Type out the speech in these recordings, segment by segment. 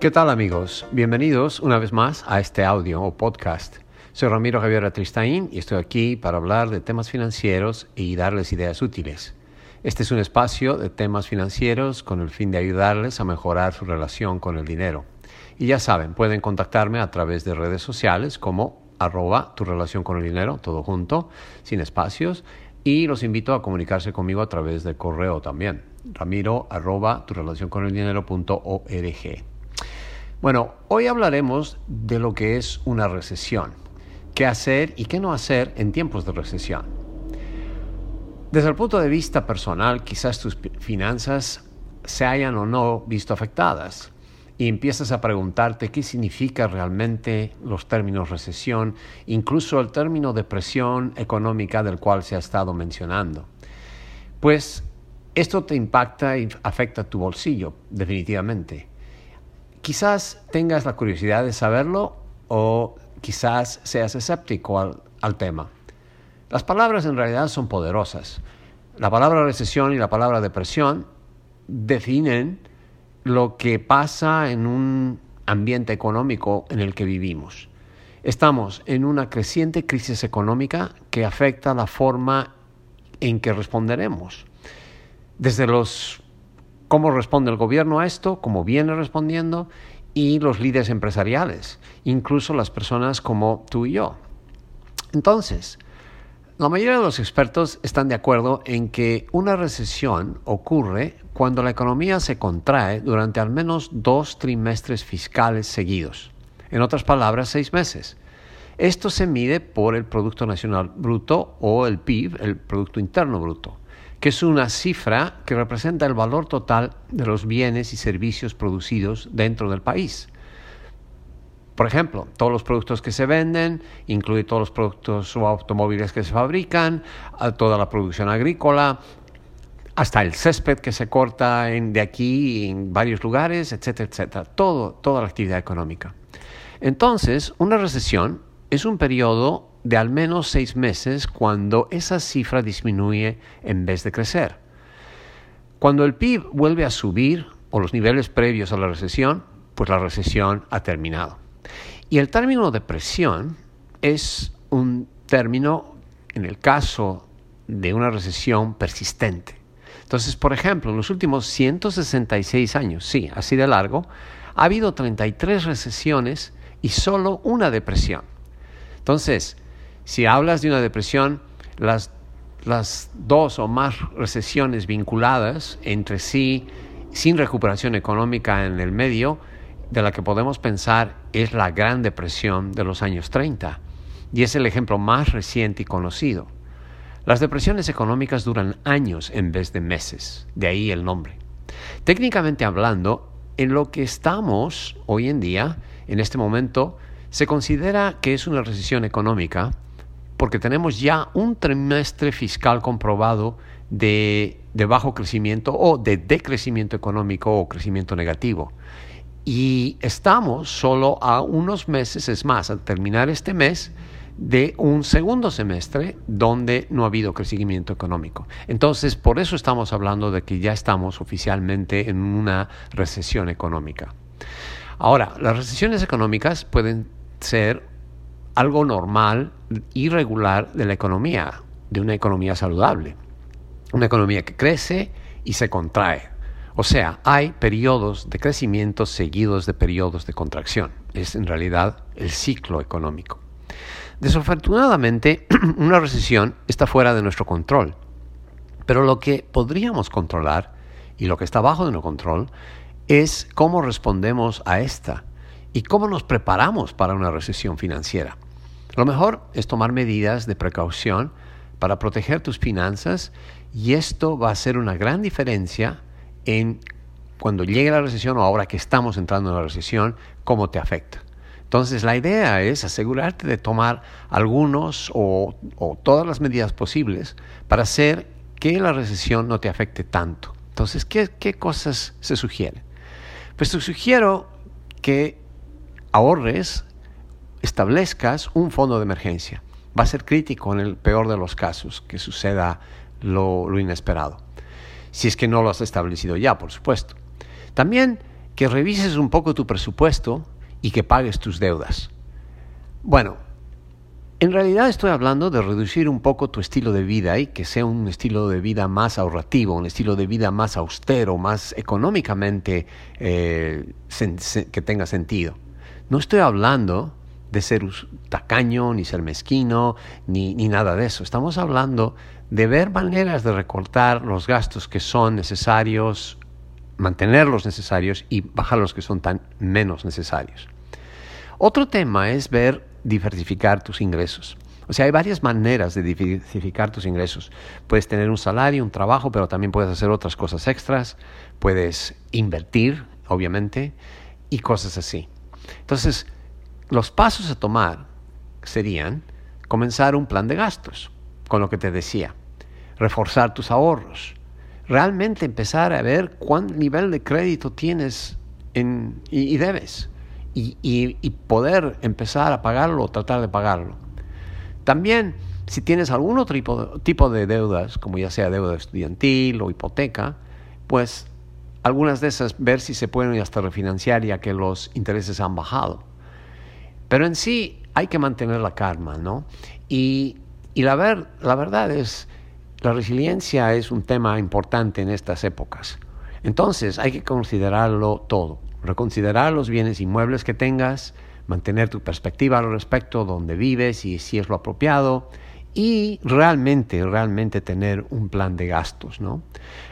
¿Qué tal amigos? Bienvenidos una vez más a este audio o podcast. Soy Ramiro Javier Atristain y estoy aquí para hablar de temas financieros y darles ideas útiles. Este es un espacio de temas financieros con el fin de ayudarles a mejorar su relación con el dinero. Y ya saben, pueden contactarme a través de redes sociales como arroba tu relación con el dinero, todo junto, sin espacios, y los invito a comunicarse conmigo a través de correo también, ramiro arroba tu relación con el dinero bueno, hoy hablaremos de lo que es una recesión, qué hacer y qué no hacer en tiempos de recesión. Desde el punto de vista personal, quizás tus finanzas se hayan o no visto afectadas y empiezas a preguntarte qué significa realmente los términos recesión, incluso el término depresión económica del cual se ha estado mencionando. Pues esto te impacta y afecta tu bolsillo, definitivamente. Quizás tengas la curiosidad de saberlo o quizás seas escéptico al, tema. Las palabras en realidad son poderosas. La palabra recesión y la palabra depresión definen lo que pasa en un ambiente económico en el que vivimos. Estamos en una creciente crisis económica que afecta la forma en que responderemos. Desde los cómo responde el gobierno a esto, cómo viene respondiendo y los líderes empresariales, incluso las personas como tú y yo. Entonces, la mayoría de los expertos están de acuerdo en que una recesión ocurre cuando la economía se contrae durante al menos dos trimestres fiscales seguidos. En otras palabras, seis meses. Esto se mide por el Producto Nacional Bruto o el PIB, el Producto Interno Bruto que es una cifra que representa el valor total de los bienes y servicios producidos dentro del país. Por ejemplo, todos los productos que se venden, incluye todos los productos o automóviles que se fabrican, toda la producción agrícola, hasta el césped que se corta de aquí en varios lugares, etcétera, etcétera. Todo, toda la actividad económica. Entonces, una recesión es un periodo de al menos seis meses cuando esa cifra disminuye en vez de crecer. Cuando el PIB vuelve a subir o los niveles previos a la recesión, pues la recesión ha terminado. Y el término depresión es un término, en el caso de una recesión persistente. Entonces, por ejemplo, en los últimos 166 años, sí, así de largo, ha habido 33 recesiones y solo una depresión. Entonces, si hablas de una depresión, las, las dos o más recesiones vinculadas entre sí, sin recuperación económica en el medio, de la que podemos pensar es la Gran Depresión de los años 30, y es el ejemplo más reciente y conocido. Las depresiones económicas duran años en vez de meses, de ahí el nombre. Técnicamente hablando, en lo que estamos hoy en día, en este momento, se considera que es una recesión económica porque tenemos ya un trimestre fiscal comprobado de, bajo crecimiento o de decrecimiento económico o crecimiento negativo. Y estamos solo a unos meses, es más, al terminar este mes, de un segundo semestre donde no ha habido crecimiento económico. Entonces, por eso estamos hablando de que ya estamos oficialmente en una recesión económica. Ahora, las recesiones económicas pueden ser algo normal y regular de la economía, de una economía saludable. Una economía que crece y se contrae. O sea, hay periodos de crecimiento seguidos de periodos de contracción. Es en realidad el ciclo económico. Desafortunadamente, una recesión está fuera de nuestro control. Pero lo que podríamos controlar y lo que está bajo de nuestro control es cómo respondemos a esta y cómo nos preparamos para una recesión financiera. Lo mejor es tomar medidas de precaución para proteger tus finanzas y esto va a ser una gran diferencia en cuando llegue la recesión o ahora que estamos entrando en la recesión, cómo te afecta. Entonces la idea es asegurarte de tomar algunos o, todas las medidas posibles para hacer que la recesión no te afecte tanto. Entonces, ¿qué, qué cosas se sugieren? Pues te sugiero que ahorres, establezcas un fondo de emergencia. Va a ser crítico en el peor de los casos que suceda lo, inesperado. Si es que no lo has establecido ya, por supuesto. También que revises un poco tu presupuesto y que pagues tus deudas. Bueno, en realidad estoy hablando de reducir un poco tu estilo de vida y que sea un estilo de vida más ahorrativo, un estilo de vida más austero, más económicamente eh, que tenga sentido. No estoy hablando de ser tacaño, ni ser mezquino, ni, ni nada de eso. Estamos hablando de ver maneras de recortar los gastos que son necesarios, mantenerlos necesarios y bajar los que son tan menos necesarios. Otro tema es ver diversificar tus ingresos. O sea, hay varias maneras de diversificar tus ingresos. Puedes tener un salario, un trabajo, pero también puedes hacer otras cosas extras. Puedes invertir, obviamente, y cosas así. Entonces, los pasos a tomar serían comenzar un plan de gastos, con lo que te decía, reforzar tus ahorros, realmente empezar a ver cuán nivel de crédito tienes y, debes, y, poder empezar a pagarlo o tratar de pagarlo. También, si tienes algún otro tipo, tipo de deudas, como ya sea deuda estudiantil o hipoteca, pues algunas de esas ver si se pueden hasta refinanciar ya que los intereses han bajado. Pero en sí hay que mantener la calma, ¿no? Y, la, ver, la verdad es, la resiliencia es un tema importante en estas épocas. Entonces hay que considerarlo todo, reconsiderar los bienes inmuebles que tengas, mantener tu perspectiva al respecto, donde vives y si es lo apropiado, y realmente, realmente tener un plan de gastos, ¿no?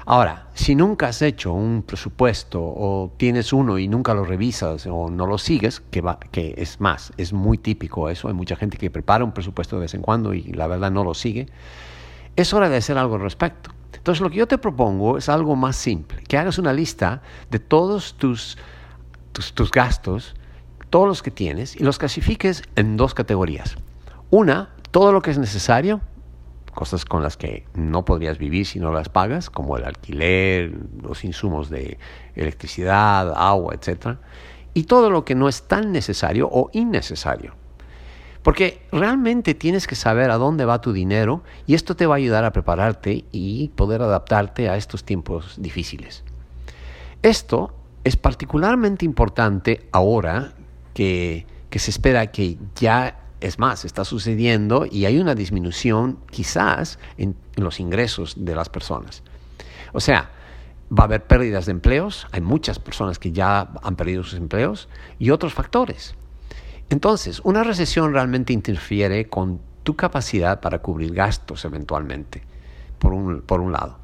Ahora, si nunca has hecho un presupuesto o tienes uno y nunca lo revisas o no lo sigues, que, va, que es más, es muy típico eso, hay mucha gente que prepara un presupuesto de vez en cuando y la verdad no lo sigue, es hora de hacer algo al respecto. Entonces lo que yo te propongo es algo más simple, que hagas una lista de todos tus, tus, tus gastos, todos los que tienes, y los clasifiques en dos categorías. Una, todo lo que es necesario, cosas con las que no podrías vivir si no las pagas, como el alquiler, los insumos de electricidad, agua, etc. Y todo lo que no es tan necesario o innecesario. Porque realmente tienes que saber a dónde va tu dinero y esto te va a ayudar a prepararte y poder adaptarte a estos tiempos difíciles. Esto es particularmente importante ahora que, que se espera que ya es más, está sucediendo y hay una disminución quizás en, los ingresos de las personas. O sea, va a haber pérdidas de empleos, hay muchas personas que ya han perdido sus empleos y otros factores. Entonces, una recesión realmente interfiere con tu capacidad para cubrir gastos eventualmente, por un, por un lado.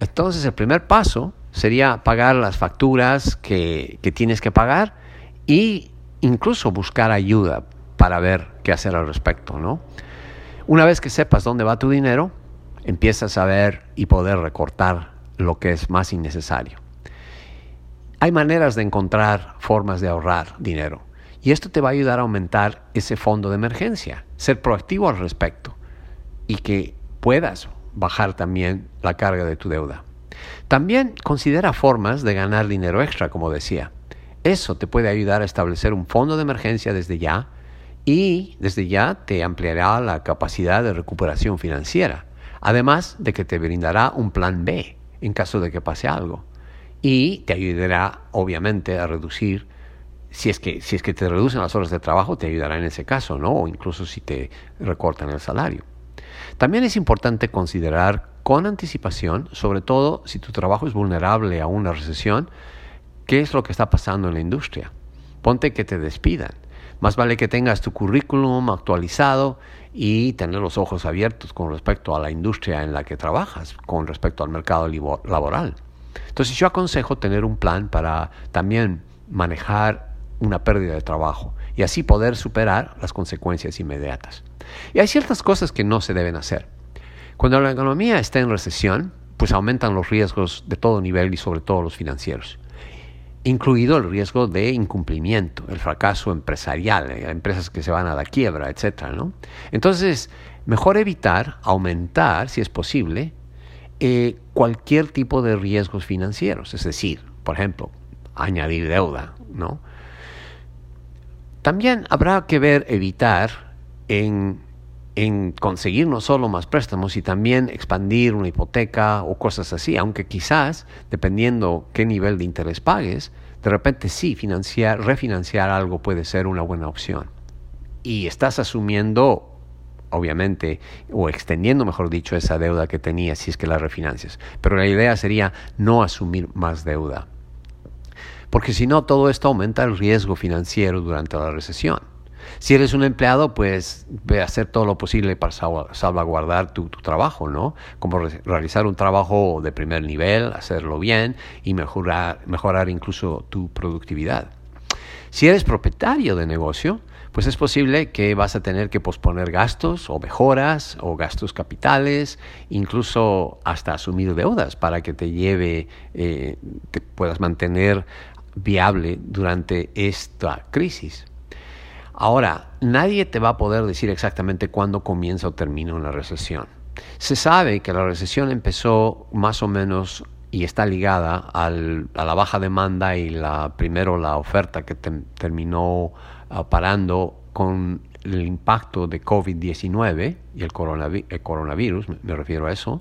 Entonces, el primer paso sería pagar las facturas que, que tienes que pagar e incluso buscar ayuda para ver qué hacer al respecto, ¿no? Una vez que sepas dónde va tu dinero, empiezas a ver y poder recortar lo que es más innecesario. Hay maneras de encontrar formas de ahorrar dinero y esto te va a ayudar a aumentar ese fondo de emergencia, ser proactivo al respecto y que puedas bajar también la carga de tu deuda. También considera formas de ganar dinero extra, como decía. Eso te puede ayudar a establecer un fondo de emergencia desde ya y desde ya te ampliará la capacidad de recuperación financiera, además de que te brindará un plan B en caso de que pase algo y te ayudará obviamente a reducir si es que si es que te reducen las horas de trabajo te ayudará en ese caso, ¿no? O incluso si te recortan el salario. También es importante considerar con anticipación, sobre todo si tu trabajo es vulnerable a una recesión, qué es lo que está pasando en la industria. Ponte que te despidan más vale que tengas tu currículum actualizado y tener los ojos abiertos con respecto a la industria en la que trabajas, con respecto al mercado laboral. Entonces yo aconsejo tener un plan para también manejar una pérdida de trabajo y así poder superar las consecuencias inmediatas. Y hay ciertas cosas que no se deben hacer. Cuando la economía está en recesión, pues aumentan los riesgos de todo nivel y sobre todo los financieros incluido el riesgo de incumplimiento, el fracaso empresarial, eh, empresas que se van a la quiebra, etc. Entonces, mejor evitar, aumentar, si es posible, eh, cualquier tipo de riesgos financieros, es decir, por ejemplo, añadir deuda, ¿no? También habrá que ver, evitar en, en conseguir no solo más préstamos, y también expandir una hipoteca o cosas así, aunque quizás, dependiendo qué nivel de interés pagues, de repente sí, financiar, refinanciar algo puede ser una buena opción. Y estás asumiendo, obviamente, o extendiendo, mejor dicho, esa deuda que tenías si es que la refinancias. Pero la idea sería no asumir más deuda. Porque si no, todo esto aumenta el riesgo financiero durante la recesión. Si eres un empleado, pues ve hacer todo lo posible para salvaguardar tu, trabajo, ¿no? Como realizar un trabajo de primer nivel, hacerlo bien y mejorar, mejorar incluso tu productividad. Si eres propietario de negocio, pues es posible que vas a tener que posponer gastos o mejoras o gastos capitales, incluso hasta asumir deudas para que te lleve, eh, te puedas mantener viable durante esta crisis. Ahora, nadie te va a poder decir exactamente cuándo comienza o termina una recesión. Se sabe que la recesión empezó más o menos y está ligada a la baja demanda y la primero la oferta que terminó ah, parando con el impacto de COVID-19 y el, coronavirus, me, refiero a eso.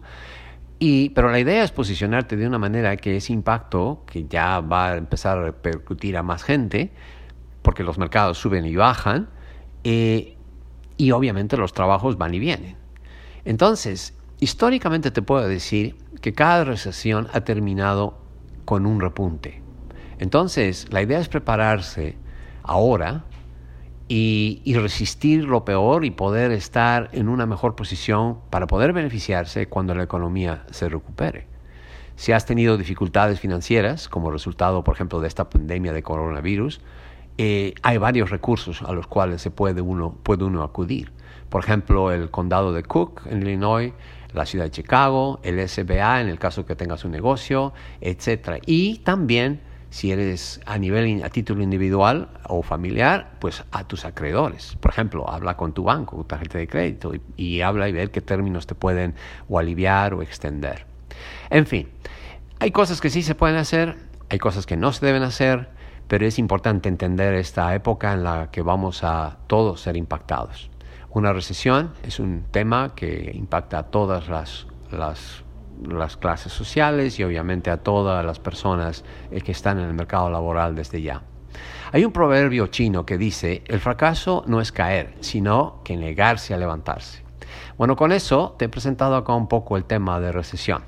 Y, pero la idea es posicionarte de una manera que ese impacto, que ya va a empezar a repercutir a más gente, porque los mercados suben y bajan, eh, y obviamente los trabajos van y vienen. Entonces, históricamente te puedo decir que cada recesión ha terminado con un repunte. Entonces, la idea es prepararse ahora y, y, resistir lo peor y poder estar en una mejor posición para poder beneficiarse cuando la economía se recupere. Si has tenido dificultades financieras como resultado, por ejemplo, de esta pandemia de coronavirus, eh, hay varios recursos a los cuales se puede uno, puede uno acudir. Por ejemplo, el condado de Cook en Illinois, la ciudad de Chicago, el SBA en el caso que tengas un negocio, etc. Y también, si eres a nivel, a título individual o familiar, pues a tus acreedores. Por ejemplo, habla con tu banco, tu tarjeta de crédito y, habla y ver qué términos te pueden o aliviar o extender. En fin, hay cosas que sí se pueden hacer, hay cosas que no se deben hacer pero es importante entender esta época en la que vamos a todos ser impactados. Una recesión es un tema que impacta a todas las, las, las clases sociales y obviamente a todas las personas eh, que están en el mercado laboral desde ya. Hay un proverbio chino que dice, el fracaso no es caer, sino que negarse a levantarse. Bueno, con eso te he presentado acá un poco el tema de recesión.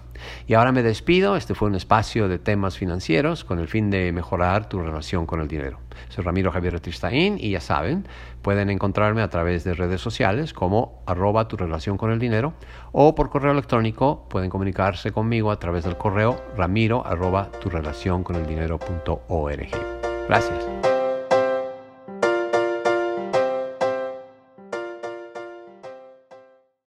Y ahora me despido. Este fue un espacio de temas financieros con el fin de mejorar tu relación con el dinero. Soy Ramiro Javier Tristain y ya saben, pueden encontrarme a través de redes sociales como arroba tu relación con el dinero o por correo electrónico pueden comunicarse conmigo a través del correo ramiro arroba tu relación con el dinero Gracias.